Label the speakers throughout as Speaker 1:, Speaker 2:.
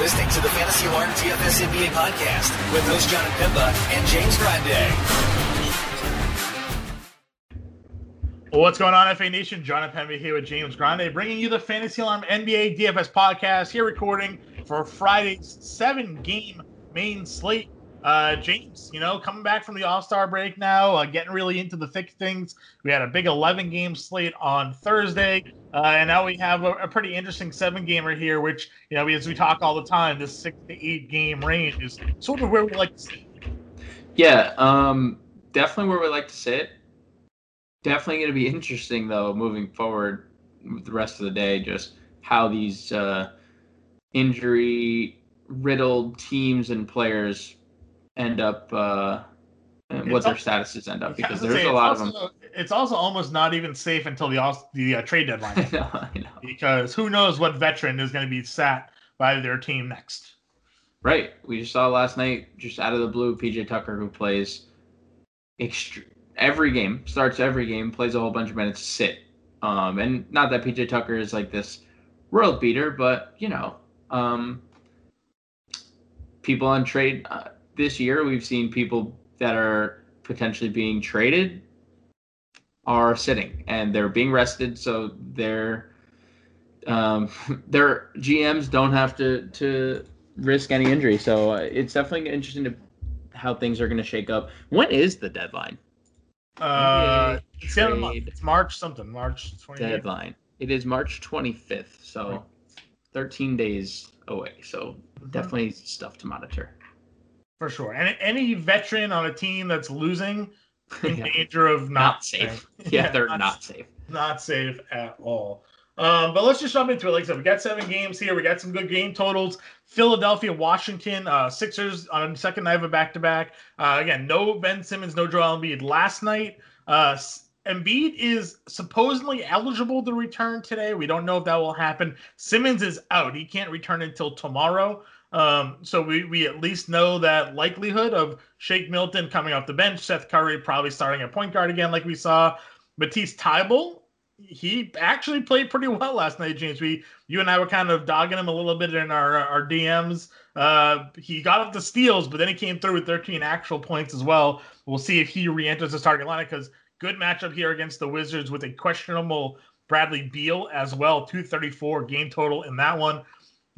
Speaker 1: listening to the Fantasy Alarm DFS NBA podcast with host Jon Impemba and James Grande.
Speaker 2: Well, what's going on, FA Nation? Jon Impemba here with James Grande, bringing you the Fantasy Alarm NBA DFS podcast. Here, recording for Friday's seven-game main slate. Uh, James, you know, coming back from the All Star break now, uh, getting really into the thick things. We had a big 11 game slate on Thursday, uh, and now we have a, a, pretty interesting seven gamer here, which, you know, as we talk all the time, this six to eight game range is sort of where we like to sit.
Speaker 3: Yeah, um, definitely where we like to sit. Definitely going to be interesting, though, moving forward with the rest of the day, just how these uh, injury riddled teams and players end up uh, what their statuses end up because there's a lot of them.
Speaker 2: It's also almost not even safe until the the uh, trade deadline.
Speaker 3: I know, I know.
Speaker 2: Because who knows what veteran is going to be sat by their team next.
Speaker 3: Right. We just saw last night, just out of the blue, PJ Tucker, who plays extre- every game, starts every game, plays a whole bunch of minutes, sit. Um, and not that PJ Tucker is like this world beater, but you know, um, people on trade. Uh, this year we've seen people that are potentially being traded are sitting and they're being rested so their um, their GMs don't have to to risk any injury. So uh, it's definitely interesting to how things are going to shake up. When is the deadline?
Speaker 2: Uh, it's, it's March something. March 28th.
Speaker 3: Deadline. It is March 25th. So 13 days away. So mm-hmm. definitely stuff to monitor
Speaker 2: for sure. And any veteran on a team that's losing in yeah. danger of not,
Speaker 3: not safe. Yeah, yeah, they're not, not, safe.
Speaker 2: Not safe at all. Um, but let's just jump into it. Like I said, we got seven games here. We got some good game totals. Philadelphia, Washington, uh, Sixers on second night of a back to back. Again, no Ben Simmons, no Joel Embiid. Last night, uh, Embiid is supposedly eligible to return today. We don't know if that will happen. Simmons is out. He can't return until tomorrow. Um, so we, we at least know that likelihood of Shake Milton coming off the bench, Seth Curry probably starting at point guard again, like we saw. Matisse Thybulle, he actually played pretty well last night, James. We you and I were kind of dogging him a little bit in our our DMs. Uh, he got up the steals, but then he came through with 13 actual points as well. We'll see if he re-enters the starting lineup because good matchup here against the Wizards with a questionable Bradley Beal as well. 234 game total in that one.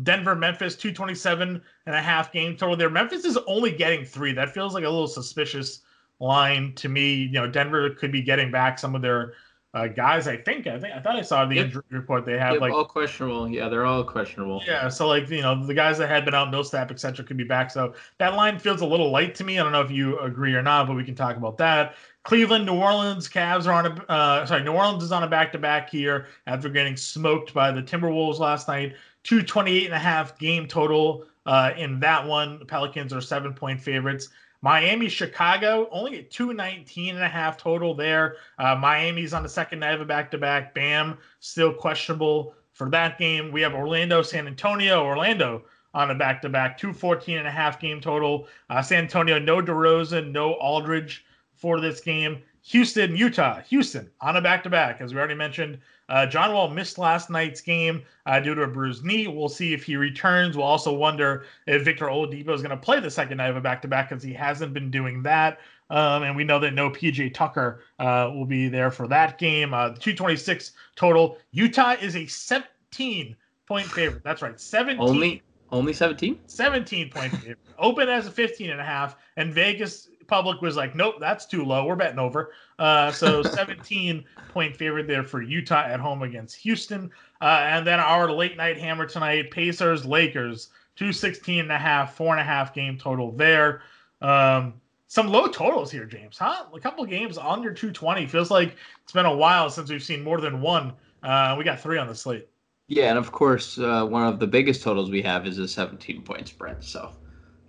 Speaker 2: Denver, Memphis, 227 and a half game total there. Memphis is only getting three. That feels like a little suspicious line to me. You know, Denver could be getting back some of their uh, guys. I think. I think I thought I saw the yep. injury report they have.
Speaker 3: Yep,
Speaker 2: like
Speaker 3: all questionable. Yeah, they're all questionable.
Speaker 2: Yeah, so like you know the guys that had been out, Millsap, etc., could be back. So that line feels a little light to me. I don't know if you agree or not, but we can talk about that. Cleveland, New Orleans, Cavs are on a uh, sorry, New Orleans is on a back to back here after getting smoked by the Timberwolves last night. 228 and a half game total uh, in that one. The Pelicans are seven point favorites. Miami, Chicago, only at 219 and a half total there. Uh, Miami's on the second night of a back to back. Bam, still questionable for that game. We have Orlando, San Antonio, Orlando on a back to back, 214 and a half game total. Uh, San Antonio, no DeRozan, no Aldridge for this game. Houston, Utah, Houston on a back to back, as we already mentioned. Uh, John Wall missed last night's game uh, due to a bruised knee. We'll see if he returns. We'll also wonder if Victor Oladipo is going to play the second night of a back to back because he hasn't been doing that. Um, and we know that no PJ Tucker uh, will be there for that game. Uh, 226 total. Utah is a 17 point favorite. That's right, 17.
Speaker 3: Only only 17?
Speaker 2: 17 point favorite. Open as a 15 and a half, and Vegas public was like, nope, that's too low. We're betting over. Uh, so 17 point favorite there for Utah at home against Houston. Uh, and then our late night hammer tonight, Pacers, Lakers, 216 and a half, four and a half game total there. Um, some low totals here, James, huh? A couple games under 220. Feels like it's been a while since we've seen more than one. Uh, we got three on the slate.
Speaker 3: Yeah, and of course, uh, one of the biggest totals we have is a 17 point spread. So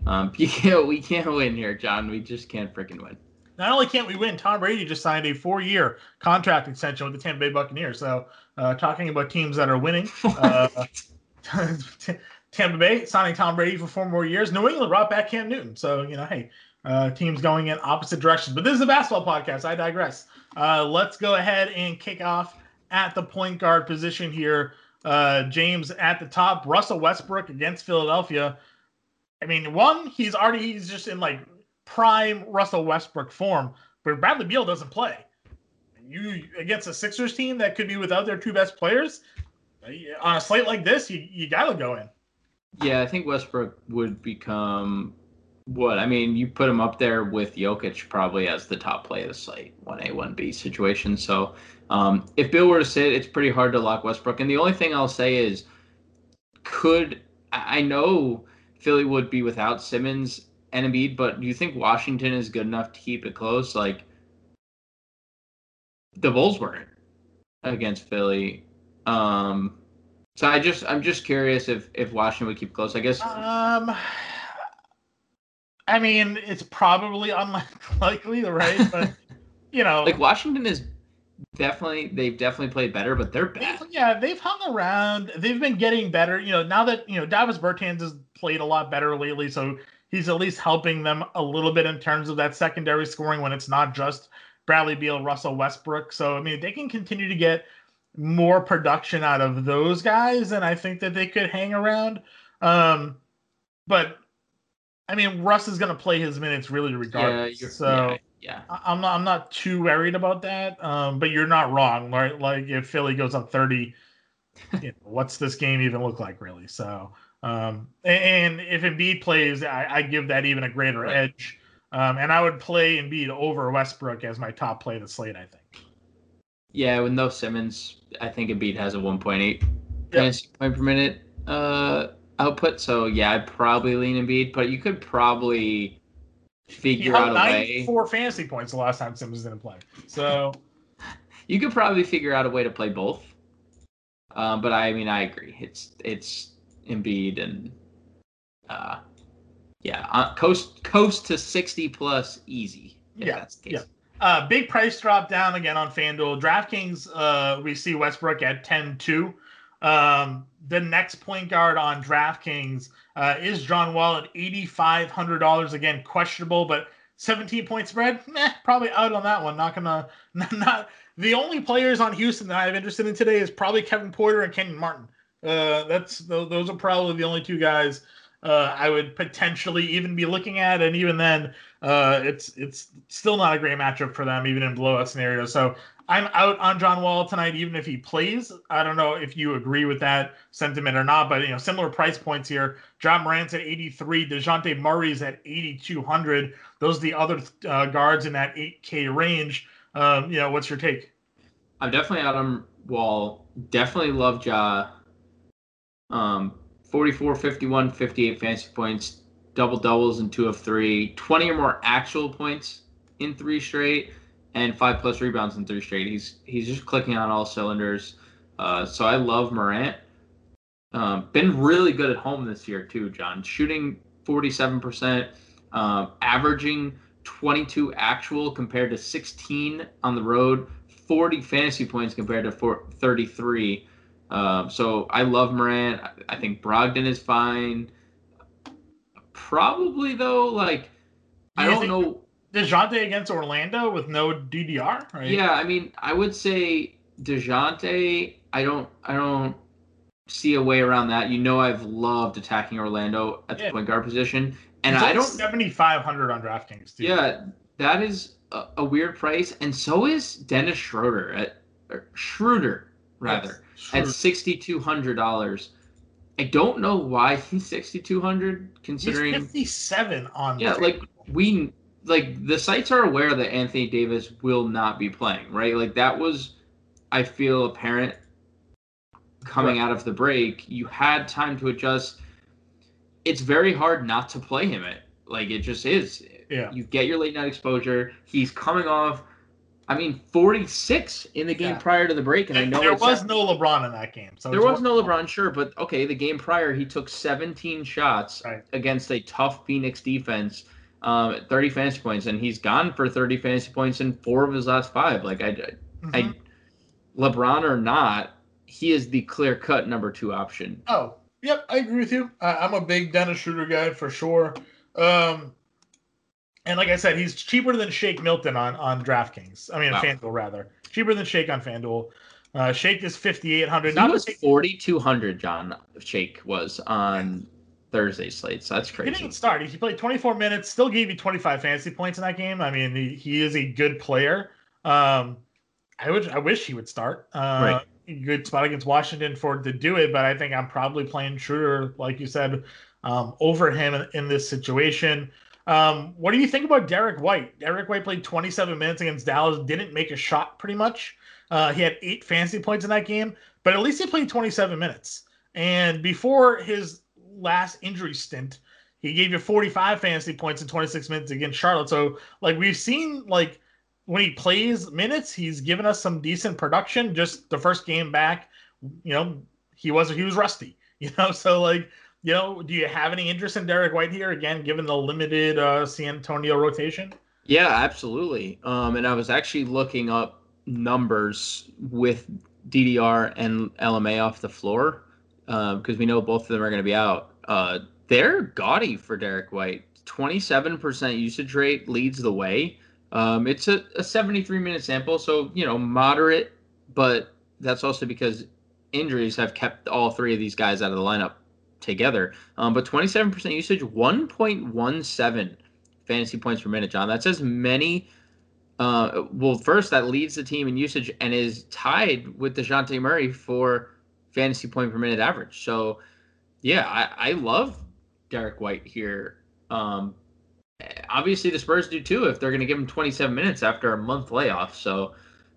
Speaker 3: um, yeah, we can't win here, John. We just can't freaking win.
Speaker 2: Not only can't we win, Tom Brady just signed a four-year contract extension with the Tampa Bay Buccaneers. So, uh, talking about teams that are winning, uh, Tampa Bay signing Tom Brady for four more years. New England brought back Cam Newton. So, you know, hey, uh, teams going in opposite directions. But this is a basketball podcast. I digress. Uh, let's go ahead and kick off at the point guard position here Uh, James at the top, Russell Westbrook against Philadelphia. I mean, one, he's already he's just in like prime Russell Westbrook form, but Bradley Beal doesn't play. You against a Sixers team that could be without their two best players on a slate like this, you, you got to go in.
Speaker 3: Yeah, I think Westbrook would become what I mean. You put him up there with Jokic probably as the top play of the slate, one A, one B situation. So um, if Beal were to sit, it's pretty hard to lock Westbrook. And the only thing I'll say is, could I know Philly would be without Simmons and Embiid, but do you think Washington is good enough to keep it close? Like the Bulls weren't against Philly. Um, so I just I'm just curious if if Washington would keep close. I guess.
Speaker 2: Um, I mean, it's probably unlikely, right? But you know,
Speaker 3: like Washington is definitely they've definitely played better, but they're bad.
Speaker 2: They've, yeah, they've hung around. They've been getting better. You know, now that you know Davis Bertans has played a lot better lately, so he's at least helping them a little bit in terms of that secondary scoring when it's not just Bradley Beal, Russell Westbrook. So I mean, they can continue to get more production out of those guys, and I think that they could hang around. Um, but I mean, Russ is going to play his minutes really regardless. Yeah, so
Speaker 3: yeah,
Speaker 2: yeah, I'm not I'm not too worried about that. Um, but you're not wrong, right? Like if Philly goes up 30, you know, what's this game even look like, really? So. Um, and, if Embiid plays, I, I, give that even a greater right. edge. Um, and I would play Embiid over Westbrook as my top play of the slate, I think.
Speaker 3: Yeah, with no Simmons, I think Embiid has a 1.8 yep. fantasy point per minute uh, output. So yeah, I'd probably lean Embiid, but you could probably figure out a way.
Speaker 2: Four fantasy points the last time Simmons didn't play. So
Speaker 3: you could probably figure out a way to play both. Um, but I mean, I agree. It's it's Embiid and uh, yeah, uh, coast coast to 60 plus easy.
Speaker 2: yeah, yeah. Uh, big price drop down again on FanDuel. DraftKings, uh, we see Westbrook at 10 2. Um, the next point guard on DraftKings uh, is John Wall at $8,500. Again, questionable, but 17 point spread, meh, probably out on that one. Not gonna, not, not the only players on Houston that I'm interested in today is probably Kevin Porter and Kenyon Martin. Uh, that's those are probably the only two guys uh, I would potentially even be looking at, and even then, uh, it's it's still not a great matchup for them, even in blowout scenarios. So I'm out on John Wall tonight, even if he plays. I don't know if you agree with that sentiment or not, but you know, similar price points here. Ja Morant's at 83, Dejounte Murray's at 8,200. Those are the other uh, guards in that 8K range. Um, you know, what's your take?
Speaker 3: I'm definitely out on Wall. Definitely love Ja. Um, 44, 51, 58 fantasy points, double doubles in two of three, 20 or more actual points in three straight, and five plus rebounds in three straight. He's he's just clicking on all cylinders. Uh, so I love Morant. Um, been really good at home this year too, John. Shooting 47%, um, averaging 22 actual compared to 16 on the road, 40 fantasy points compared to 33. Um, so I love Morant. I think Brogdon is fine. Probably though, like I don't know.
Speaker 2: Dejounte against Orlando with no DDR, right?
Speaker 3: Yeah, I mean, I would say Dejounte. I don't. I don't see a way around that. You know, I've loved attacking Orlando at the point guard position, and I don't.
Speaker 2: Seventy five hundred on DraftKings.
Speaker 3: Too. Yeah, that is a, a, weird price, and so is Dennis Schroeder at Schroeder rather at sixty two hundred dollars. I don't know why he's sixty two hundred, considering
Speaker 2: he's fifty seven on.
Speaker 3: Yeah, like we like the sites are aware that Anthony Davis will not be playing, right? Like that was, I feel apparent coming right. out of the break. You had time to adjust. It's very hard not to play him at like it just is.
Speaker 2: Yeah.
Speaker 3: You get your late night exposure. He's coming off I mean, 46 in the game yeah. prior to the break, and, I know
Speaker 2: there was no LeBron in that game. So
Speaker 3: there was no LeBron, sure, but okay, the game prior he took 17 shots
Speaker 2: right.
Speaker 3: against a tough Phoenix defense, um, 30 fantasy points, and he's gone for 30 fantasy points in four of his last five. Like I, mm-hmm. I, LeBron or not, he is the clear cut number two option.
Speaker 2: Oh, yep, I agree with you. I, am a big Dennis Schroeder guy for sure. Um, and like I said, he's cheaper than Shake Milton on on DraftKings. I mean, wow. FanDuel rather cheaper than Shake on FanDuel. Uh, Shake is 5,800.
Speaker 3: He
Speaker 2: Not
Speaker 3: was 4,200, John Shake was on Thursday slate. So that's crazy.
Speaker 2: He didn't start. He played 24 minutes, still gave you 25 fantasy points in that game. I mean, he, he is a good player. Um, I wish I wish he would start. Uh, Good spot against Washington for to do it, but I think I'm probably playing Schroeder, like you said, um, over him in, in this situation. Um, what do you think about Derrick White? Derrick White played 27 minutes against Dallas, didn't make a shot pretty much. Uh, he had eight fantasy points in that game, but at least he played 27 minutes. And before his last injury stint, he gave you 45 fantasy points in 26 minutes against Charlotte. So, like, we've seen, like, when he plays minutes, he's given us some decent production. Just the first game back, you know, he was he was rusty, you know. So, like, you know, do you have any interest in Derrick White here again, given the limited uh, San Antonio rotation?
Speaker 3: Yeah, absolutely. Um, and I was actually looking up numbers with DDR and LMA off the floor because we know both of them are going to be out. Uh, they're gaudy for Derrick White. 27% usage rate leads the way. Um, it's a, a 73 minute sample, so, you know, moderate, but that's also because injuries have kept all three of these guys out of the lineup together. Um, but 27% usage, 1.17 fantasy points per minute, John. That's as many. Uh, well, first, that leads the team in usage and is tied with Dejounte Murray for fantasy point per minute average. So, yeah, I, I love Derrick White here. Um, obviously, the Spurs do too if they're going to give him 27 minutes after a month layoff. So,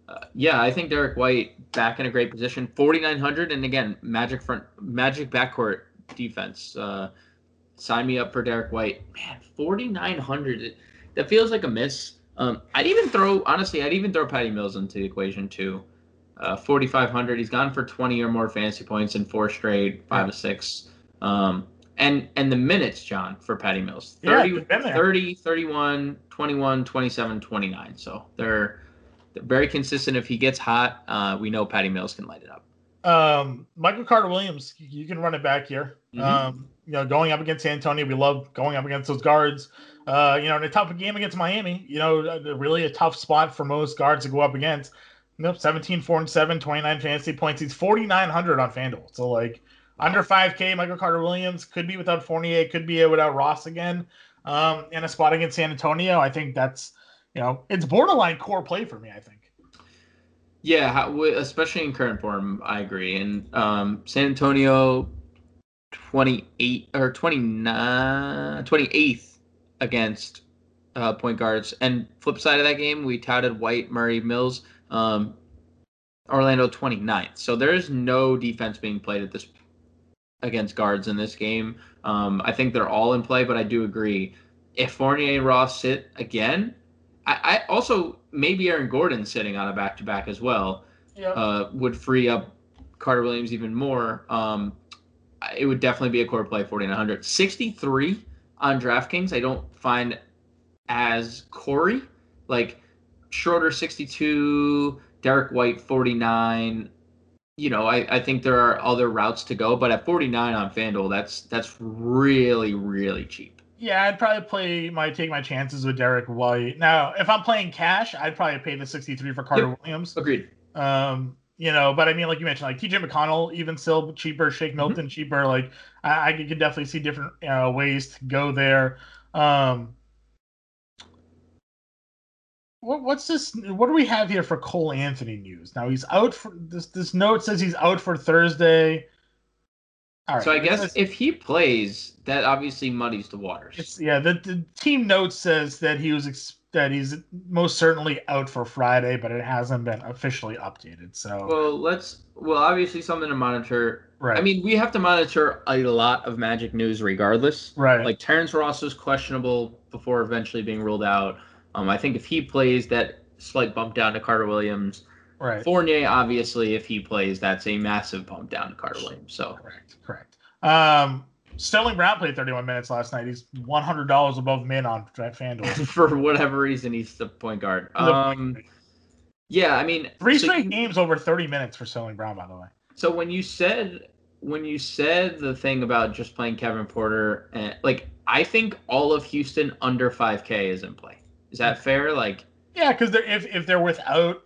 Speaker 3: uh, yeah, I think Derrick White back in a great position. 4,900, and again, Magic front, Magic backcourt defense. Uh, sign me up for Derrick White. Man, 4,900. That feels like a miss. Um, I'd even throw, honestly, I'd even throw Patty Mills into the equation too. Uh, 4,500. He's gone for 20 or more fantasy points in four straight, five
Speaker 2: Yeah.
Speaker 3: or six. Um, and and the minutes, John, for Patty Mills
Speaker 2: Yeah,
Speaker 3: 30,
Speaker 2: he's been there.
Speaker 3: 30, 31, 21, 27, 29. So they're, they're very consistent. If he gets hot, uh, we know Patty Mills can light it up.
Speaker 2: Um, Michael Carter Williams, you can run it back here.
Speaker 3: Mhm.
Speaker 2: Um, you know, going up against Antonio, we love going up against those guards. Uh, you know, in a tough game against Miami, you know, uh, really a tough spot for most guards to go up against. Nope, 17, 4, and 7, 29 fantasy points. He's 4,900 on FanDuel. So, like, under 5K, Michael Carter Williams could be without Fournier, could be without Ross again. Um, in a spot against San Antonio, I think that's, you know, it's borderline core play for me, I think.
Speaker 3: Yeah, how, especially in current form, I agree. And um, San Antonio, 28 or 29, 28th against uh, point guards. And flip side of that game, we touted White, Murray, Mills, um, Orlando 29th. So there is no defense being played at this against guards in this game. Um, I think they're all in play, but I do agree. If Fournier and Ross sit again, I, I also maybe Aaron Gordon sitting on a back to back as well
Speaker 2: Yeah.
Speaker 3: uh, would free up Carter Williams even more. Um, it would definitely be a core play 4900. 63 on DraftKings, I don't find as Corey. Like Schroeder 62, Derrick White 49. You know, I, I think there are other routes to go, but at 49 on FanDuel, that's that's really, really cheap.
Speaker 2: Yeah, I'd probably play my take my chances with Derrick White. Now, if I'm playing cash, I'd probably pay the 63 for Carter Williams.
Speaker 3: Agreed.
Speaker 2: Um, you know, but I mean, like you mentioned, like TJ McConnell, even still cheaper, Shake Milton cheaper. Like I, I could definitely see different uh, ways to go there. Um, what, what's this? What do we have here for Cole Anthony news? Now he's out for this. This note says he's out for Thursday. All right.
Speaker 3: So I guess
Speaker 2: It's-
Speaker 3: if he plays, that obviously muddies the waters.
Speaker 2: Yeah. The, the team note says that he was ex- that he's most certainly out for Friday, but it hasn't been officially updated. So
Speaker 3: Well, let's. Well, obviously something to monitor.
Speaker 2: right,
Speaker 3: I mean, we have to monitor a lot of Magic news regardless.
Speaker 2: right,
Speaker 3: Like Terrence Ross was questionable before eventually being ruled out. Um, I think if he plays, that slight bump down to Carter Williams.
Speaker 2: right.
Speaker 3: Fournier, obviously, if he plays, that's a massive bump down to Carter Williams. So
Speaker 2: Correct, correct. Um, Sterling Brown played 31 minutes last night. He's $100 above min on FanDuel.
Speaker 3: for whatever reason, he's the point guard. Um, yeah, I mean,
Speaker 2: Three
Speaker 3: so
Speaker 2: straight
Speaker 3: you-
Speaker 2: games over 30 minutes for Sterling Brown, by the way.
Speaker 3: So when you said when you said the thing about just playing Kevin Porter, and like I think all of Houston under 5K is in play. Is that fair? Like,
Speaker 2: Yeah, because if if they're without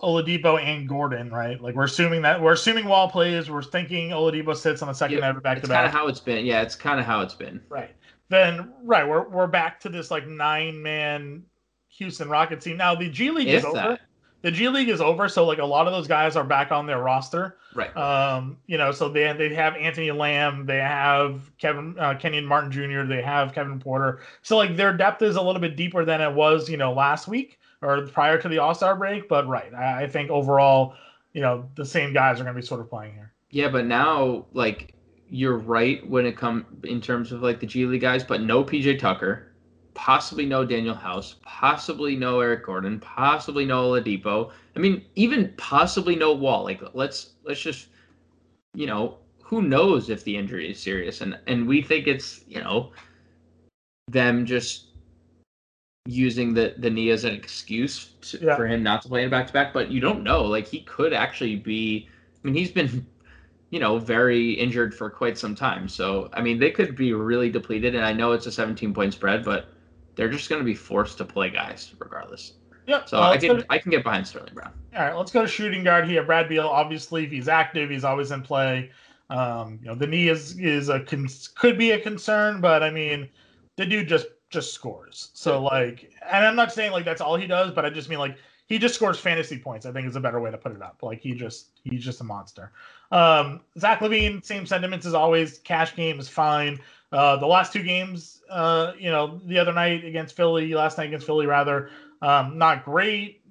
Speaker 2: Oladipo and Gordon, right? Like we're assuming that we're assuming Wall plays. We're thinking Oladipo sits on the second
Speaker 3: Yeah,
Speaker 2: night of back to
Speaker 3: It's kind of how it's been. Yeah, it's kind of how it's been.
Speaker 2: Right. Then right, we're we're back to this like nine man Houston Rockets team. Now the G League is
Speaker 3: If
Speaker 2: over.
Speaker 3: that.
Speaker 2: The G League is over, so like a lot of those guys are back on their roster.
Speaker 3: Right.
Speaker 2: Um, you know, so they they have Anthony Lamb, they have Kevin uh, Kenyon Martin Jr., they have Kevin Porter. So like their depth is a little bit deeper than it was, you know, last week or prior to the All Star break. But right, I, I think overall, you know, the same guys are going to be sort of playing here.
Speaker 3: Yeah, but now like you're right when it come in terms of like the G League guys, but no PJ Tucker, possibly no Danuel House, possibly no Eric Gordon, possibly no Oladipo. I mean, even possibly no Wall. Like let's let's just you know who knows if the injury is serious, and and we think it's you know them just using the the knee as an excuse to,
Speaker 2: Yeah.
Speaker 3: for him not to play in back to back. But you don't know. Like he could actually be. I mean, he's been you know, very injured for quite some time. So, I mean, they could be really depleted. And I know it's a 17 point spread, but they're just going to be forced to play guys regardless.
Speaker 2: Yep.
Speaker 3: So
Speaker 2: uh,
Speaker 3: I can
Speaker 2: to-
Speaker 3: I can get behind Sterling Brown.
Speaker 2: All right, let's go to shooting guard here. Brad Beal, obviously, if he's active, he's always in play. Um, you know, the knee is is a could be a concern, but I mean, the dude just just scores. So like, and I'm not saying like that's all he does, but I just mean like he just scores fantasy points. I think is a better way to put it up. Like he just he's just a monster. Um, Zach LaVine, same sentiments as always. Cash game is fine. Uh, the last two games, uh, you know, the other night against Philly, last night against Philly, rather, um, not great.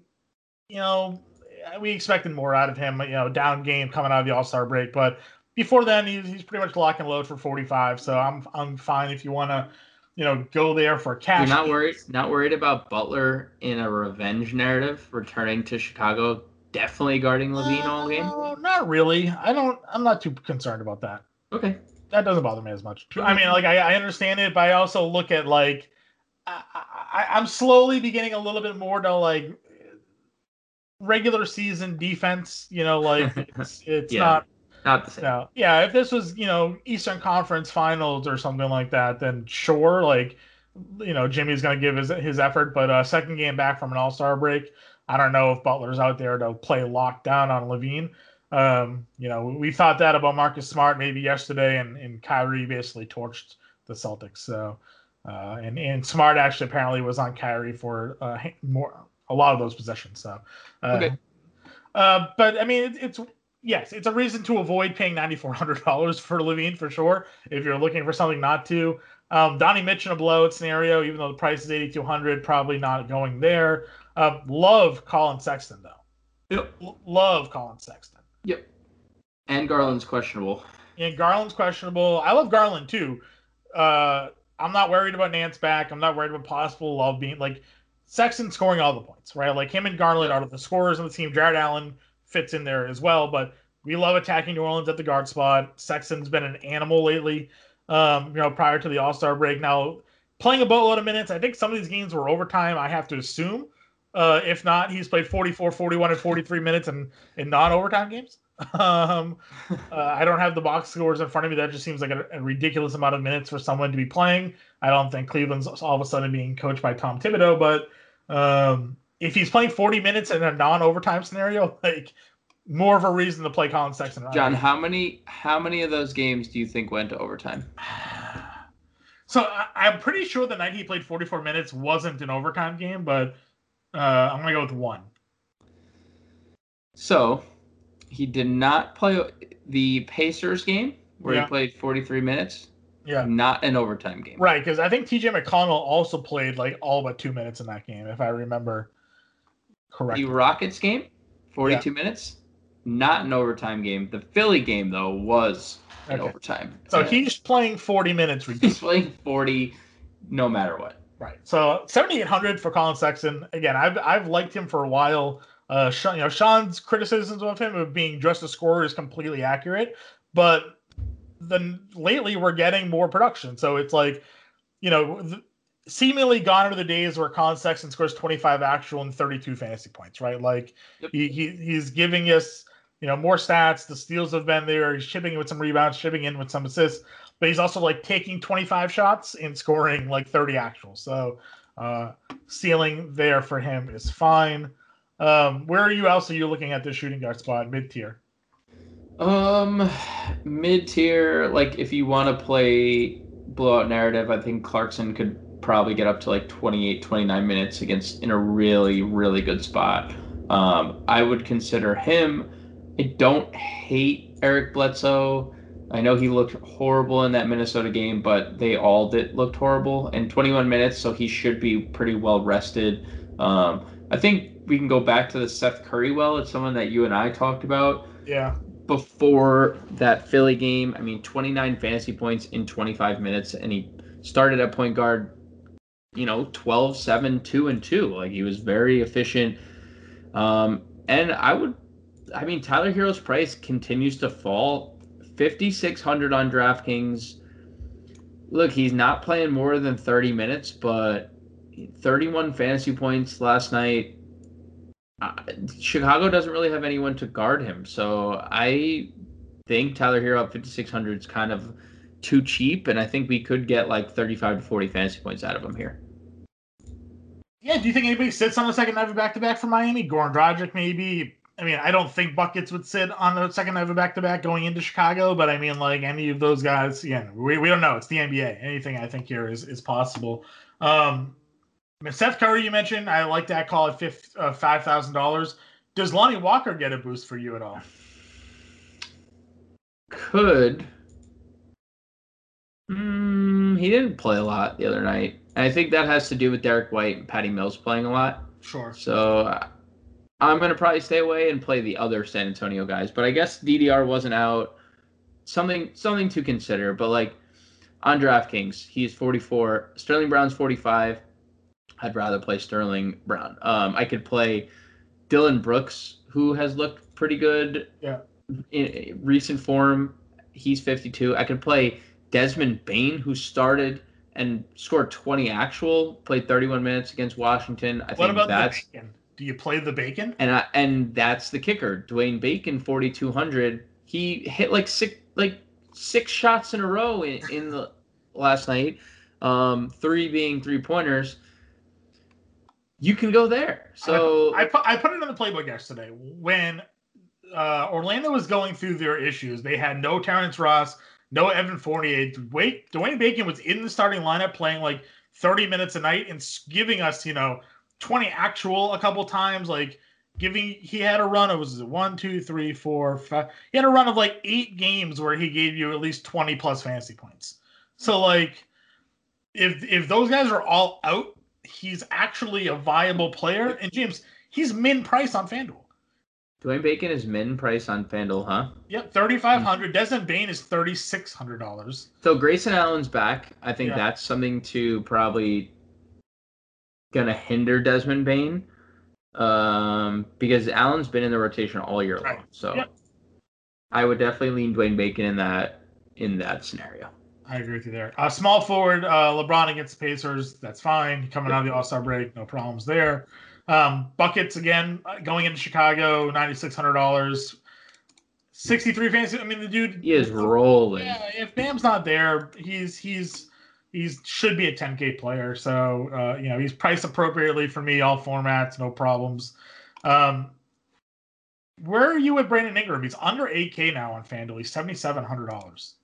Speaker 2: You know, we expected more out of him. You know, down game coming out of the All Star break, but before then, he's, he's pretty much lock and load for 45. So I'm I'm fine if you want to, you know, go there for cash.
Speaker 3: You're not
Speaker 2: games.
Speaker 3: worried not worried about Butler in a revenge narrative returning to Chicago, definitely guarding LaVine all game.
Speaker 2: Uh, not really. I don't. I'm not too concerned about that.
Speaker 3: Okay.
Speaker 2: That doesn't bother me as much. I mean, like I, I understand it, but I also look at like I, I, I'm slowly beginning a little bit more to like regular season defense. You know, like it's it's
Speaker 3: Yeah.
Speaker 2: not.
Speaker 3: Not the same.
Speaker 2: No, yeah. If this was you know Eastern Conference Finals or something like that, then sure, like you know Jimmy's gonna give his his effort. But uh, second game back from an All Star break, I don't know if Butler's out there to play lockdown on LaVine. Um, you know, we thought that about Marcus Smart maybe yesterday, and, and Kyrie basically torched the Celtics. So, uh, and and Smart actually apparently was on Kyrie for uh, more a lot of those possessions. So, uh,
Speaker 3: Okay.
Speaker 2: uh, but I mean, it, it's yes, it's a reason to avoid paying ninety four hundred dollars for LaVine for sure. If you're looking for something not to, um, Donnie Mitch in a blowout scenario, even though the price is eighty two hundred, probably not going there. Uh, love Collin Sexton though.
Speaker 3: Yep.
Speaker 2: L- love Collin Sexton.
Speaker 3: Yep. And Garland's questionable.
Speaker 2: And Garland's questionable. I love Garland too. Uh, I'm not worried about Nance back. I'm not worried about possible love being like Sexton scoring all the points, right? Like him and Garland are the scorers on the team. Jarrett Allen fits in there as well, but we love attacking New Orleans at the guard spot. Sexton's been an animal lately. Um, you know, prior to the All Star break. Now playing a boatload of minutes. I think some of these games were overtime. I have to assume. Uh, if not, he's played 44, 41, and 43 minutes in, in non overtime games. Um, uh, I don't have the box scores in front of me. That just seems like a, a ridiculous amount of minutes for someone to be playing. I don't think Cleveland's all of a sudden being coached by Tom Thibodeau, but um, if he's playing 40 minutes in a non overtime scenario, like more of a reason to play Collin Sexton.
Speaker 3: John, how many how many of those games do you think went to overtime?
Speaker 2: So I, I'm pretty sure the night he played 44 minutes wasn't an overtime game, but uh, I'm gonna go with one.
Speaker 3: So he did not play the Pacers game where
Speaker 2: Yeah.
Speaker 3: he played 43 minutes.
Speaker 2: Yeah.
Speaker 3: Not an overtime game.
Speaker 2: Right, because I think TJ McConnell also played like all but two minutes in that game, if I remember correctly.
Speaker 3: The Rockets game, 42 minutes. Not an overtime game. The Philly game though was an
Speaker 2: Okay.
Speaker 3: overtime.
Speaker 2: So
Speaker 3: Uh,
Speaker 2: he's playing 40 minutes.
Speaker 3: he's playing 40 no matter what.
Speaker 2: Right. So 7,800 for Collin Sexton. Again, I've I've liked him for a while. Uh, Sean, you know, Sean's criticisms of him of being just a scorer is completely accurate, but then lately we're getting more production. So it's like, you know, th- seemingly gone are the days where Collin Sexton scores 25 actual and 32 fantasy points, right? Like
Speaker 3: Yep.
Speaker 2: he, he he's giving us, you know, more stats. The steals have been there. He's shipping in with some rebounds, shipping in with some assists, but he's also like taking 25 shots and scoring like 30 actual. So uh ceiling there for him is fine. Um, where are you else are you looking at the shooting guard spot mid tier?
Speaker 3: Um, mid tier, like if you want to play blowout narrative, I think Clarkson could probably get up to like 28, 29 minutes against in a really, really good spot. Um, I would consider him. I don't hate Eric Bledsoe. I know he looked horrible in that Minnesota game, but they all did looked horrible in 21 minutes, so he should be pretty well rested. Um, I think we can go back to the Seth Curry well. It's someone that you and I talked about.
Speaker 2: Yeah.
Speaker 3: Before that Philly game, I mean, 29 fantasy points in 25 minutes, and he started at point guard, you know, 12, 7, 2, and 2. Like, he was very efficient. Um, and I would, I mean, Tyler Herro's price continues to fall 5,600 on DraftKings. Look, he's not playing more than 30 minutes, but 31 fantasy points last night. Uh, Chicago doesn't really have anyone to guard him, so I think Tyler Herro at 5600 is kind of too cheap, and I think we could get like 35 to 40 fantasy points out of him here.
Speaker 2: Yeah, do you think anybody sits on the second night of back to back for Miami? Goran Dragic, maybe. I mean, I don't think buckets would sit on the second night of back to back going into Chicago, but I mean, like any of those guys, yeah, we, we don't know. It's the NBA. Anything I think here is is possible. Um, Seth Curry, you mentioned. I like that call at uh, five thousand dollars. Does Lonnie Walker get a boost for you at all?
Speaker 3: Could. Mm, he didn't play a lot the other night. And I think that has to do with Derrick White and Patty Mills playing a lot.
Speaker 2: Sure.
Speaker 3: So uh, I'm going to probably stay away and play the other San Antonio guys. But I guess DDR wasn't out. Something something to consider. But like on DraftKings, he's 44. Sterling Brown's 45. I'd rather play Sterling Brown. Um, I could play Dillon Brooks, who has looked pretty good.
Speaker 2: Yeah.
Speaker 3: In recent form, he's 52. I could play Desmond Bane, who started and scored 20 actual, played 31 minutes against Washington. I
Speaker 2: what
Speaker 3: think
Speaker 2: about
Speaker 3: that's
Speaker 2: the bacon? Do you play the bacon?
Speaker 3: and I, and that's the kicker. Dwayne Bacon, 4200. He hit like six like six shots in a row in, in the last night. Um, three being three pointers you can go there. So
Speaker 2: I, I, put I put it in the playbook yesterday when uh, Orlando was going through their issues. They had no Terrence Ross, no Evan Fournier. Wait, Dwayne Bacon was in the starting lineup playing like 30 minutes a night and giving us, you know, 20 actual a couple times. Like giving, he had a run. It was one, two, three, four, five. He had a run of like eight games where he gave you at least 20 plus fantasy points. So like, if if those guys are all out he's actually a viable player. And James, he's min price on FanDuel.
Speaker 3: Dwayne Bacon is min price on FanDuel, huh?
Speaker 2: Yep, thirty five hundred. Desmond Bane is thirty six hundred dollars.
Speaker 3: So Grayson Allen's back. I think yeah. that's something to probably gonna hinder Desmond Bane Um, because Allen's been in the rotation all year right. long. So yep. I would definitely lean Dwayne Bacon in that in that scenario.
Speaker 2: I agree with you there. Uh, small forward, uh, LeBron against the Pacers. That's fine. Coming out of the All Star break, no problems there. Um, buckets again uh, going into Chicago, ninety six hundred dollars. 63 fantasy. I mean, the dude
Speaker 3: he is rolling.
Speaker 2: Yeah, if Bam's not there, he's he's he's should be a 10k player. So uh, you know he's priced appropriately for me, all formats, no problems. Um, where are you with Brandon Ingram? He's under 8k now on FanDuel. He's seventy seven hundred dollars.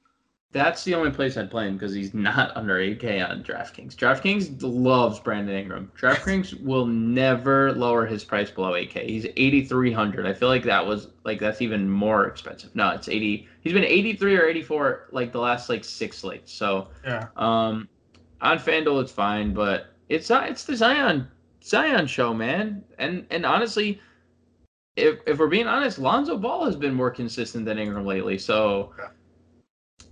Speaker 3: That's the only place I'd play him because he's not under 8K on DraftKings. DraftKings loves Brandon Ingram. DraftKings will never lower his price below 8K. He's 8,300. I feel like that was like that's even more expensive. No, it's 80. He's been 83 or 84 like the last like six slates. So
Speaker 2: yeah.
Speaker 3: Um, on FanDuel it's fine, but it's not. It's the Zion Zion show, man. And and honestly, if if we're being honest, Lonzo Ball has been more consistent than Ingram lately. So. Yeah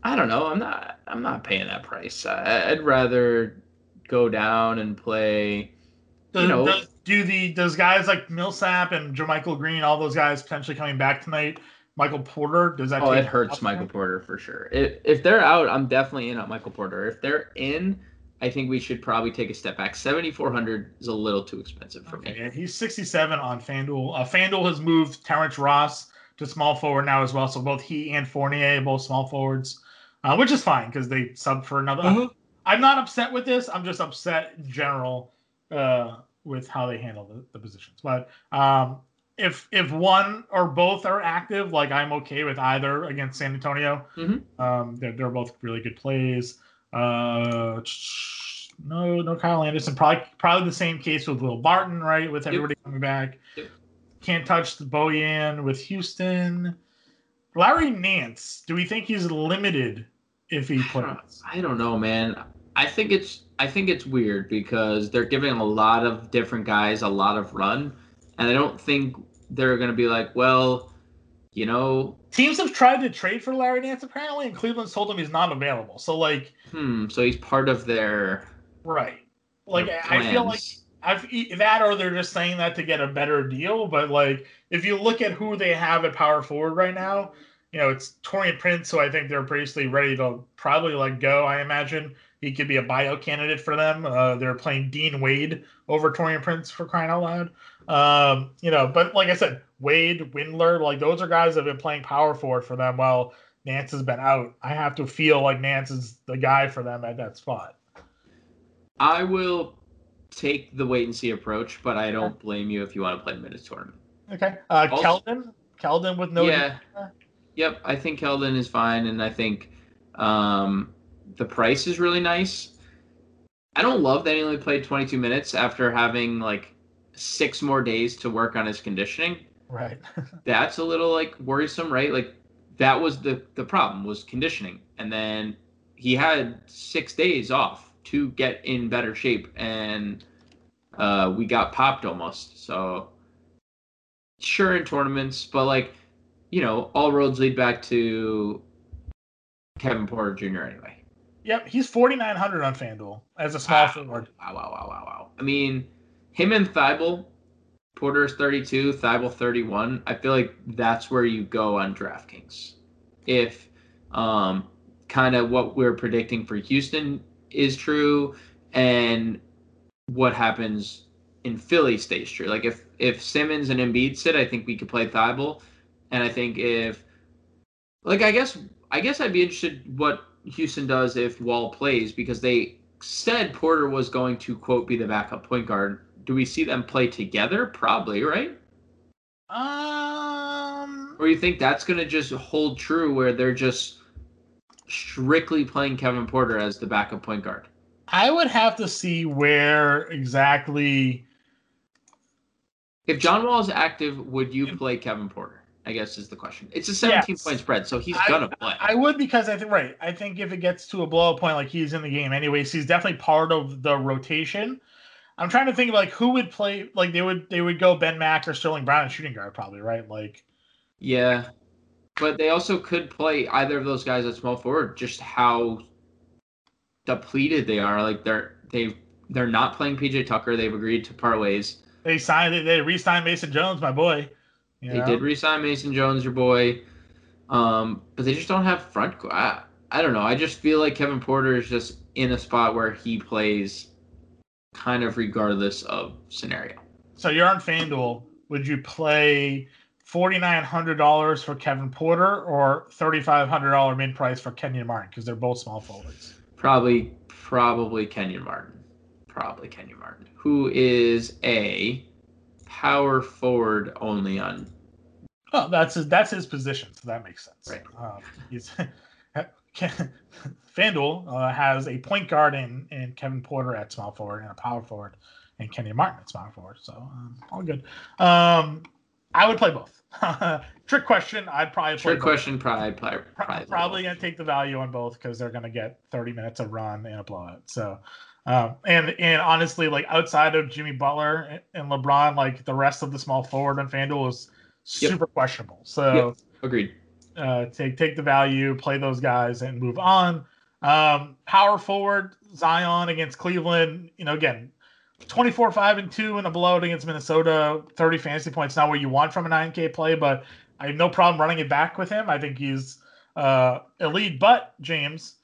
Speaker 3: I don't know. I'm not. I'm not paying that price. I, would rather go down and play.
Speaker 2: Does, you know, does, do the does guys like Millsap and JaMychal Green, all those guys potentially coming back tonight? Michael Porter, does that?
Speaker 3: Oh, it hurts Michael Porter for sure. If if they're out, I'm definitely in on Michael Porter. If they're in, I think we should probably take a step back. 7,400 is a little too expensive for okay,
Speaker 2: me. Yeah, he's 67 on FanDuel. Uh, FanDuel has moved Terrence Ross to small forward now as well. So both he and Fournier, both small forwards uh, which is fine because they sub for another. Mm-hmm. I'm not upset with this. I'm just upset in general. Uh, with how they handle the, the positions. But um, if if one or both are active, like I'm okay with either against San Antonio.
Speaker 3: Mhm.
Speaker 2: Um, they're, they're both really good plays. Uh, no, no Kyle Anderson. Probably probably the same case with Will Barton, right? With everybody coming back.
Speaker 3: Yep.
Speaker 2: Can't touch the Boyan with Houston. Larry Nance. Do we think he's limited if he plays?
Speaker 3: I don't know, man. I think it's I think it's weird because they're giving a lot of different guys a lot of run, and I don't think they're gonna be like, well, you know,
Speaker 2: Teams have tried to trade for Larry Nance apparently, and Cleveland's told him he's not available. So like,
Speaker 3: hmm. So he's part of their
Speaker 2: right? Like
Speaker 3: their
Speaker 2: I feel like. I've that or they're just saying that to get a better deal. But like, if you look at who they have at power forward right now, you know it's Taurean Prince, so I think they're basically ready to probably let go. I imagine he could be a bio candidate for them. Uh, they're playing Dean Wade over Taurean Prince for crying out loud. Um, you know, but like I said, Wade, Windler, like those are guys that have been playing power forward for them while Nance has been out. I have to feel like Nance is the guy for them at that spot.
Speaker 3: I will take the wait and see approach, but I don't blame you if you want to play the minutes tournament.
Speaker 2: Okay. Uh,
Speaker 3: Also-
Speaker 2: Keldon, Keldon with no
Speaker 3: yeah. Yep, I think Keldon is fine, and I think um, the price is really nice. I don't love that he only played 22 minutes after having like six more days to work on his conditioning.
Speaker 2: Right.
Speaker 3: That's a little like worrisome, right? Like that was the the problem was conditioning, and then he had six days off to get in better shape, and uh, we got popped almost. So sure in tournaments, but like you know, all roads lead back to Kevin Porter Jr. Anyway.
Speaker 2: Yep, he's 4,900 on FanDuel as a small
Speaker 3: wow.
Speaker 2: forward.
Speaker 3: Wow, wow, wow, wow, wow. I mean, him and Thybulle, Porter's 32, Thybulle 31. I feel like that's where you go on DraftKings. If um, kind of what we're predicting for Houston is true and what happens in Philly stays true. Like if if Simmons and Embiid sit, I think we could play Thybulle. And I think if like I guess I guess I'd be interested what Houston does if Wall plays because they said Porter was going to quote be the backup point guard. Do we see them play together? Probably, right?
Speaker 2: Um,
Speaker 3: Or you think that's going to just hold true where they're just strictly playing Kevin Porter as the backup point guard?
Speaker 2: I would have to see where exactly.
Speaker 3: If John Wall is active, would you play Kevin Porter? I guess is the question. It's a 17
Speaker 2: Yes.
Speaker 3: point spread, so he's
Speaker 2: I-
Speaker 3: gonna play.
Speaker 2: I would because I think right. I think if it gets to a blowout point, like he's in the game anyways, he's definitely part of the rotation. I'm trying to think of like who would play. Like they would they would go Ben Mack or Sterling Brown and shooting guard probably right. Like
Speaker 3: Yeah, but they also could play either of those guys at small forward. Just how depleted they are. Like they're they they're not playing PJ Tucker. They've agreed to part ways.
Speaker 2: they signed it. They re-signed Mason Jones, my boy. You
Speaker 3: They
Speaker 2: know?
Speaker 3: did re-sign Mason Jones, your boy, um, but they just don't have front. I, I don't know. I just feel like Kevin Porter is just in a spot where he plays kind of regardless of scenario.
Speaker 2: So you're on FanDuel. Would you play forty nine hundred dollars for Kevin Porter or thirty five hundred dollar min price for Kenyon Martin because they're both small forwards?
Speaker 3: Probably, probably Kenyon Martin. Probably Kenyon Martin, who is a power forward only on.
Speaker 2: Oh, that's his that's his position, so that makes sense.
Speaker 3: Right.
Speaker 2: Um, he's FanDuel uh, has a point guard in, in Kevin Porter at small forward and a power forward and Kenyon Martin at small forward. So um, all good. Um, I would play both. Trick question. I'd probably play
Speaker 3: Trick
Speaker 2: both.
Speaker 3: question, probably, probably, probably,
Speaker 2: probably gonna take the value on both because they're gonna get 30 minutes of run in a blowout. So, um, and and honestly, like outside of Jimmy Butler and LeBron, like the rest of the small forward on FanDuel is
Speaker 3: Yep.
Speaker 2: super questionable. So,
Speaker 3: agreed.
Speaker 2: uh, take take the value, play those guys, and move on. Um, power forward Zion against Cleveland. You know, again, 24 5 and 2 in a blowout against Minnesota, 30 fantasy points. Not what you want from a 9K play, but I have no problem running it back with him. I think he's uh, elite. But, James,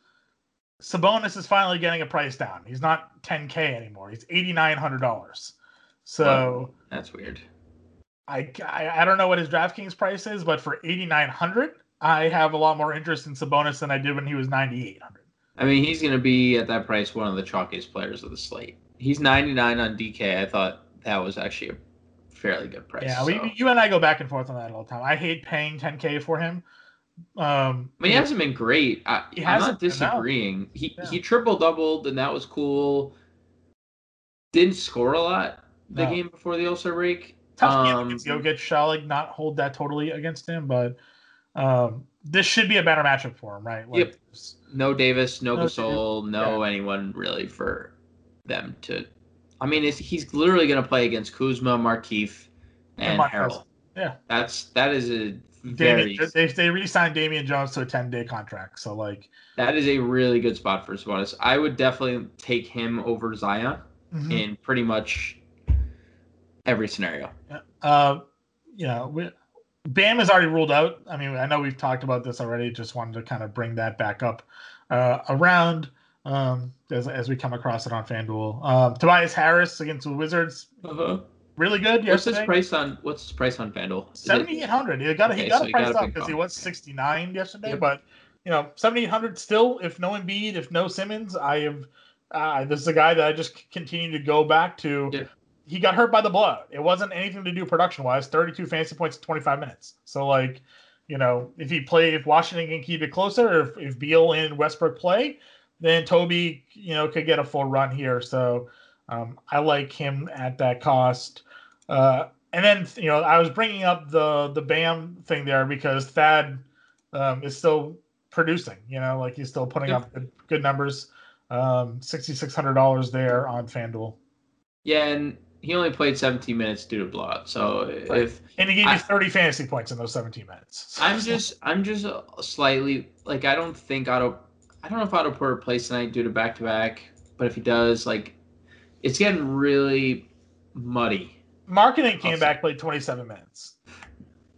Speaker 2: Sabonis is finally getting a price down. He's not 10K anymore, he's $8,900. So.
Speaker 3: That's weird.
Speaker 2: I, I I don't know what his DraftKings price is, but for eighty nine hundred, I have a lot more interest in Sabonis than I did when he was ninety eight hundred.
Speaker 3: I mean, he's going to be at that price one of the chalkiest players of the slate. He's 99 on DK. I thought that was actually a fairly good price.
Speaker 2: Yeah,
Speaker 3: so.
Speaker 2: we, you and I go back and forth on that all the time. I hate paying 10k for him. Um,
Speaker 3: I mean, he hasn't been great. I,
Speaker 2: He
Speaker 3: I'm
Speaker 2: hasn't
Speaker 3: not disagreeing. He
Speaker 2: Yeah.
Speaker 3: he triple doubled, and that was cool. Didn't score a lot the
Speaker 2: No.
Speaker 3: game before the All Star break.
Speaker 2: tough game
Speaker 3: Um,
Speaker 2: against Jokic. Shall like not hold that totally against him, but um, this should be a better matchup for him, right? Like,
Speaker 3: Yep. No Davis, no
Speaker 2: No
Speaker 3: Gasol, no anyone really for them to. I mean, it's, he's literally going to play against Kuzma, Markieff, and. Harrell.
Speaker 2: Yeah.
Speaker 3: that's that is a very
Speaker 2: Damian, they they re-signed Damian Jones to a 10 day contract, so like
Speaker 3: that is a really good spot for Sabonis. I would definitely take him over Zion
Speaker 2: mhm.
Speaker 3: in pretty much every scenario.
Speaker 2: uh, you know, we, Bam is already ruled out. I mean, I know we've talked about this already. Just wanted to kind of bring that back up uh, around um, as, as we come across it on FanDuel. Um, Tobias Harris against the Wizards,
Speaker 3: Uh-huh.
Speaker 2: really good
Speaker 3: What's his price on What's his price on FanDuel?
Speaker 2: Seventy eight hundred. He got he
Speaker 3: Okay,
Speaker 2: got
Speaker 3: so
Speaker 2: a price
Speaker 3: got
Speaker 2: up because he was sixty nine yesterday.
Speaker 3: Yep.
Speaker 2: But you know, seventy eight hundred still. If no Embiid, if no Simmons, I have. Uh, this is a guy that I just continue to go back to.
Speaker 3: Yep.
Speaker 2: He got hurt by the blood. It wasn't anything to do production wise. Thirty two fantasy points in twenty five minutes. So like, you know, if he play, if Washington can keep it closer, if, if Beal and Westbrook play, then Toby, you know, could get a full run here. So um, I like him at that cost. Uh, and then you know I was bringing up the the Bam thing there because Thad um, is still producing. You know, like he's still putting up good, good numbers. Um, sixty six hundred dollars there on FanDuel,
Speaker 3: Yeah, and he only played 17 minutes due to blowout. So
Speaker 2: Right.
Speaker 3: if
Speaker 2: and he gave you thirty fantasy points in those seventeen minutes.
Speaker 3: I'm just I'm just slightly like I don't think Otto I don't know if Otto Porter plays tonight due to back to back, but if he does, like it's getting really muddy.
Speaker 2: Markkanen came back played twenty seven minutes.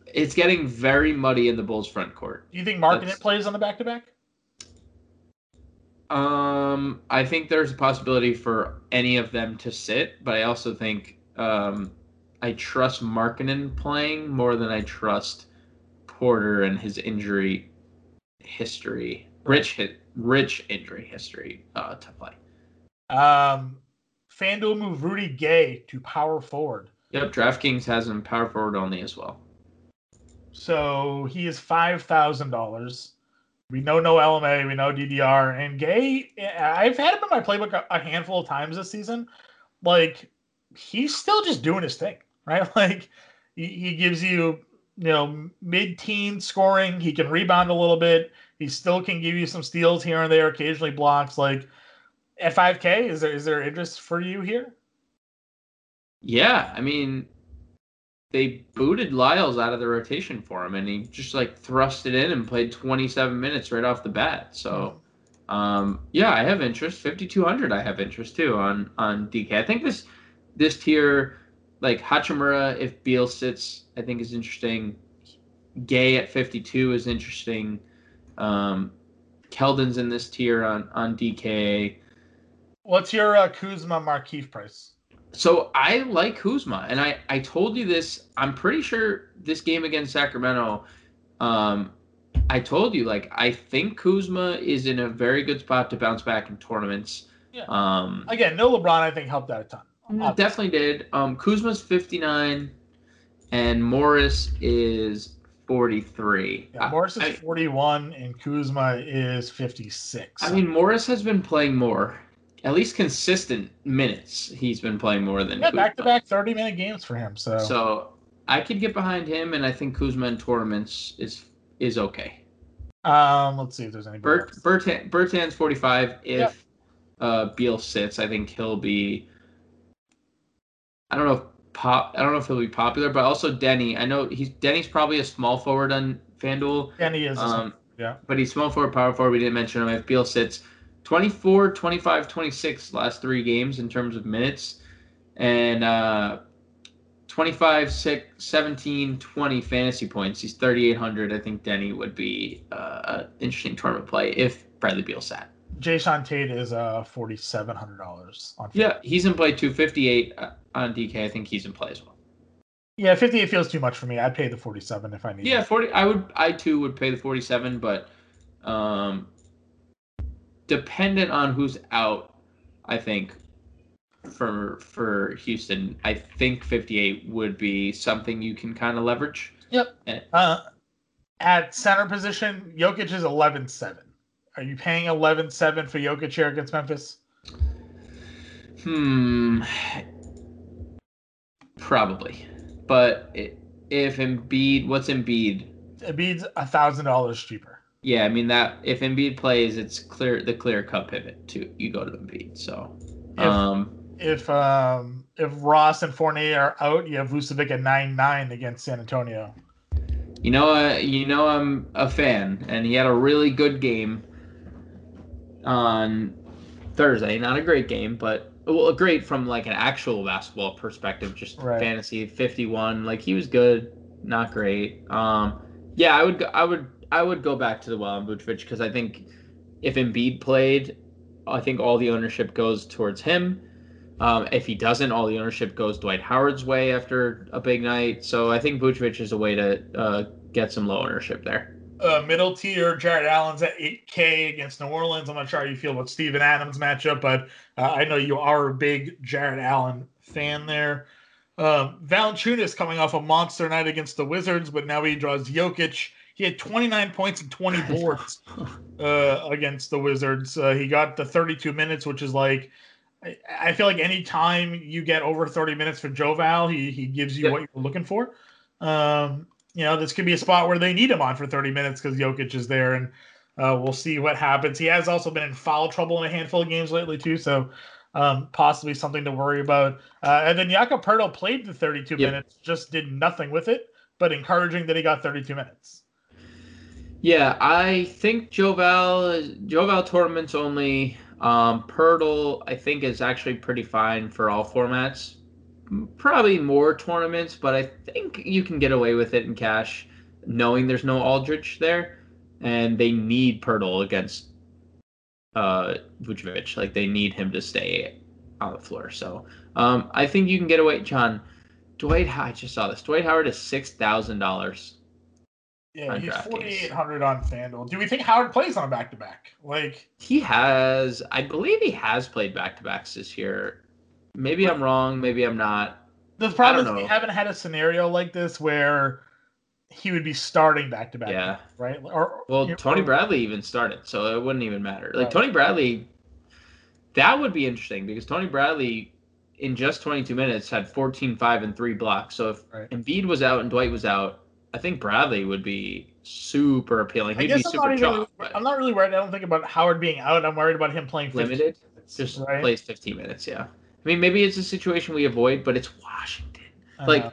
Speaker 3: It's getting very muddy in the Bulls front court.
Speaker 2: Do you think
Speaker 3: Markkanen
Speaker 2: plays on the back to back?
Speaker 3: Um, I think there's a possibility for any of them to sit, but I also think um, I trust Markkanen playing more than I trust Porter and his injury history, rich hit, rich injury history uh, to play.
Speaker 2: Um, FanDuel moved Rudy Gay to power forward.
Speaker 3: Yep, DraftKings has him power forward only as well.
Speaker 2: So he is five thousand dollars. We know no LMA, we know DDR, and Gay. I've had him in my playbook a, handful of times this season. Like he's still just doing his thing, right? Like he, he gives you, you know, mid-teen scoring. He can rebound a little bit. He still can give you some steals here and there, occasionally blocks. Like at five K, is there is there interest for you here?
Speaker 3: Yeah, I mean, they booted Lyles out of the rotation for him, and he just like thrust it in and played 27 minutes right off the bat. So, um, yeah, I have interest. 5200, I have interest too on on DK. I think this this tier, like Hachimura, if Beal sits, I think is interesting. Gay at 52 is interesting. Um, Keldon's in this tier on on DK.
Speaker 2: What's your uh, Kuzma Markieff price?
Speaker 3: So I like Kuzma, and I I told you this. I'm pretty sure this game against Sacramento. Um, I told you like I think Kuzma is in a very good spot to bounce back in tournaments.
Speaker 2: Yeah.
Speaker 3: Um,
Speaker 2: Again, no LeBron, I think helped out a ton. Obviously.
Speaker 3: definitely did. Um, Kuzma's 59, and Morris is 43.
Speaker 2: Yeah, Morris is
Speaker 3: I-
Speaker 2: 41 and Kuzma is 56.
Speaker 3: I mean, Morris has been playing more, at least consistent minutes. He's been playing more than
Speaker 2: yeah, back to back 30 minute games for him. So,
Speaker 3: So I could get behind him, and I think Kuzma in tournaments is is okay.
Speaker 2: um, let's see if there's any.
Speaker 3: Bert Bertan Bertan's forty five. If
Speaker 2: Yep.
Speaker 3: uh, Beal sits, I think he'll be. I don't know if pop. I don't know if he'll be popular, but also Deni. I know he's Deni's probably a small forward on FanDuel,
Speaker 2: And he is.
Speaker 3: um,
Speaker 2: yeah.
Speaker 3: but he's small forward, power forward. We didn't mention him. If Beal sits, 24, 25, 26 last three games in terms of minutes, and uh, 25, 6, 17, 20 fantasy points. He's 3,800. I think Deni would be uh, an interesting tournament play if Bradley Beal sat.
Speaker 2: Jae'Sean Tate is uh $4,700 on.
Speaker 3: Yeah, he's in play 258 uh, on DK. I think he's in play as well.
Speaker 2: Yeah, 58 feels too much for me. I'd pay the 47 if I need.
Speaker 3: Yeah,
Speaker 2: it.
Speaker 3: 40. I would. I too would pay the 47, but um, dependent on who's out, I think for for Houston. I think 58 would be something you can kind of leverage.
Speaker 2: Yep.
Speaker 3: Eh.
Speaker 2: Uh, at center position, Jokic is 11-7. Are you paying 11-7 for Jokic here against Memphis?
Speaker 3: Hmm. Probably, but if Embiid, what's Embiid?
Speaker 2: Embiid's a thousand dollars cheaper.
Speaker 3: Yeah, I mean that if Embiid plays, it's clear the clear cut pivot to you go to Embiid. So,
Speaker 2: If-
Speaker 3: um,
Speaker 2: If um if Ross and Fournier are out, you have Vucevic at nine nine against San Antonio.
Speaker 3: you know, uh, you know, I'm a fan, and he had a really good game on Thursday. Not a great game, but well, great from like an actual basketball perspective. Just
Speaker 2: Right.
Speaker 3: fantasy 51, like he was good, not great. Um, yeah, I would, go, I would, I would go back to the well on Vucevic because I think if Embiid played, I think all the ownership goes towards him. Um, if he doesn't, all the ownership goes Dwight Howard's way after a big night. So I think Vucevic is a way to uh, get some low ownership there.
Speaker 2: Uh, middle tier, Jarrett Allen's at 8K against New Orleans. I'm not sure how you feel about Steven Adams matchup, but uh, I know you are a big Jarrett Allen fan there. Um, Valanciunas coming off a monster night against the Wizards, but now he draws Jokic. He had 29 points and 20 boards uh, against the Wizards. Uh, he got the 32 minutes, which is like I, I feel like any time you get over 30 minutes for Joe Val, he he gives you
Speaker 3: Yep.
Speaker 2: what you're looking for. Um, you know, this could be a spot where they need him on for 30 minutes because Jokic is there, and uh, we'll see what happens. He has also been in foul trouble in a handful of games lately too, so um, possibly something to worry about. Uh, and then Jakob Poeltl played the 32
Speaker 3: Yep.
Speaker 2: minutes, just did nothing with it, but encouraging that he got 32 minutes.
Speaker 3: Yeah, I think Joval Joval tournaments only. Um, Poeltl, I think, is actually pretty fine for all formats. Probably more tournaments, but I think you can get away with it in cash, knowing there's no Aldridge there, and they need Poeltl against uh Vucevic. Like they need him to stay on the floor. So um, I think you can get away. Jon Dwight, I just saw this. Dwight Howard is six thousand dollars.
Speaker 2: Yeah, he's
Speaker 3: DraftKings.
Speaker 2: 4,800 on FanDuel. Do we think Howard plays on a back to back? Like,
Speaker 3: He has, I believe he has played back to backs this year. Maybe I'm wrong. Maybe I'm not.
Speaker 2: the problem is we haven't had a scenario like this where he would be starting back to back.
Speaker 3: Yeah.
Speaker 2: Right? Or
Speaker 3: Well,
Speaker 2: or-
Speaker 3: Tony Bradley even started, so it wouldn't even matter. Like
Speaker 2: Right.
Speaker 3: Tony Bradley, that would be interesting because Tony Bradley, in just 22 minutes, had 14, 5, and three blocks. So if
Speaker 2: Right.
Speaker 3: Embiid was out and Dwight was out, I think Bradley would be super appealing.
Speaker 2: I
Speaker 3: He'd
Speaker 2: guess
Speaker 3: be
Speaker 2: I'm
Speaker 3: super
Speaker 2: not,
Speaker 3: chalk, but
Speaker 2: I'm not really worried. I don't think about Howard being out. I'm worried about him playing 15
Speaker 3: limited.
Speaker 2: minutes,
Speaker 3: Just
Speaker 2: right?
Speaker 3: plays 15 minutes. Yeah. I mean, maybe it's a situation we avoid, but it's Washington.
Speaker 2: I
Speaker 3: like-
Speaker 2: know.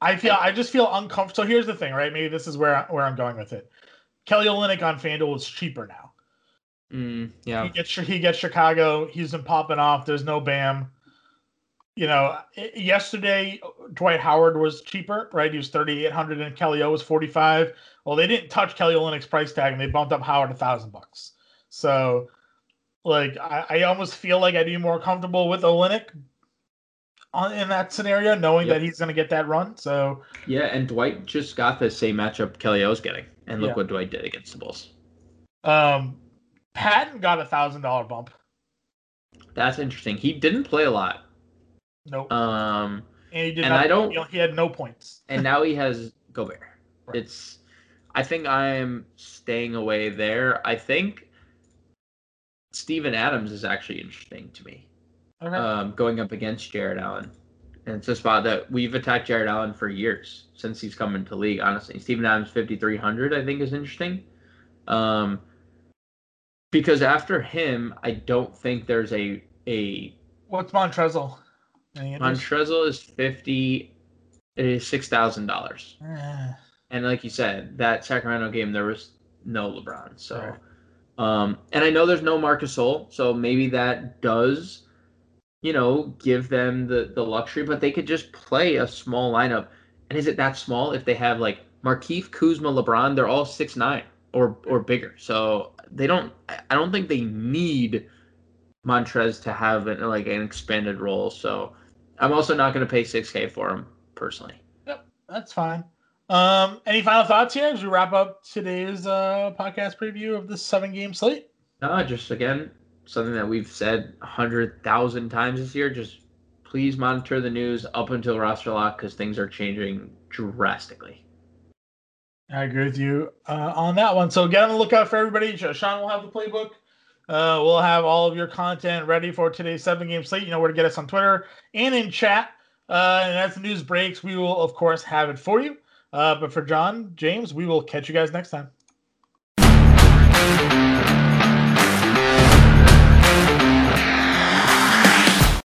Speaker 2: I feel I just feel uncomfortable. So here's the thing, right? Maybe this is where where I'm going with it. Kelly Olynyk on FanDuel is cheaper now.
Speaker 3: Mm, yeah.
Speaker 2: He gets he gets Chicago. He's been popping off. There's no Bam. You know, yesterday Dwight Howard was cheaper, right? He was 3,800 and Kelly O was 45. Well, they didn't touch Kelly Olynyk's price tag and they bumped up Howard a thousand bucks. So, like, I, I almost feel like I'd be more comfortable with Olynyk on in that scenario, knowing
Speaker 3: Yep.
Speaker 2: that he's going to get that run. So,
Speaker 3: Yeah, and Dwight just got the same matchup Kelly O's getting, and look
Speaker 2: Yeah.
Speaker 3: what Dwight did against the Bulls.
Speaker 2: um, Patton got a thousand dollar bump.
Speaker 3: That's interesting. He didn't play a lot,
Speaker 2: Nope,
Speaker 3: um,
Speaker 2: and he did
Speaker 3: and
Speaker 2: not.
Speaker 3: I don't-
Speaker 2: He, he had no points.
Speaker 3: and now he has Gobert.
Speaker 2: Right.
Speaker 3: It's, I think I'm staying away there. I think Steven Adams is actually interesting to me,
Speaker 2: Okay.
Speaker 3: um, going up against Jarrett Allen. And it's a spot that we've attacked Jarrett Allen for years since he's come into league. Honestly, Steven Adams 5300 I think is interesting. Um, because after him, I don't think there's a a
Speaker 2: What's Montrezl?
Speaker 3: Montrezl is fifty is six thousand dollars.
Speaker 2: Eh,
Speaker 3: And like you said, that Sacramento game there was no LeBron. So
Speaker 2: Right.
Speaker 3: Um and I know there's no Marc Gasol, so maybe that does you know give them the the luxury, but they could just play a small lineup. And is it that small if they have like Markieff, Kuzma, LeBron, they're all six nine or or bigger. So they don't I don't think they need Montrez to have an, like an expanded role. So I'm also not going to pay 6k for him personally.
Speaker 2: Yep, that's fine. Um, any final thoughts here as we wrap up today's uh, podcast preview of this seven game slate?
Speaker 3: No, just again, something that we've said a hundred thousand times this year. Just please monitor the news up until roster lock because things are changing drastically.
Speaker 2: I agree with you uh, on that one. So get on the lookout for everybody. Sean will have the playbook. Uh, we'll have all of your content ready for today's seven game slate. You know where to get us on Twitter and in chat. Uh, and as the news breaks, we will, of course, have it for you. Uh, but for Jon, James, we will catch you guys next time.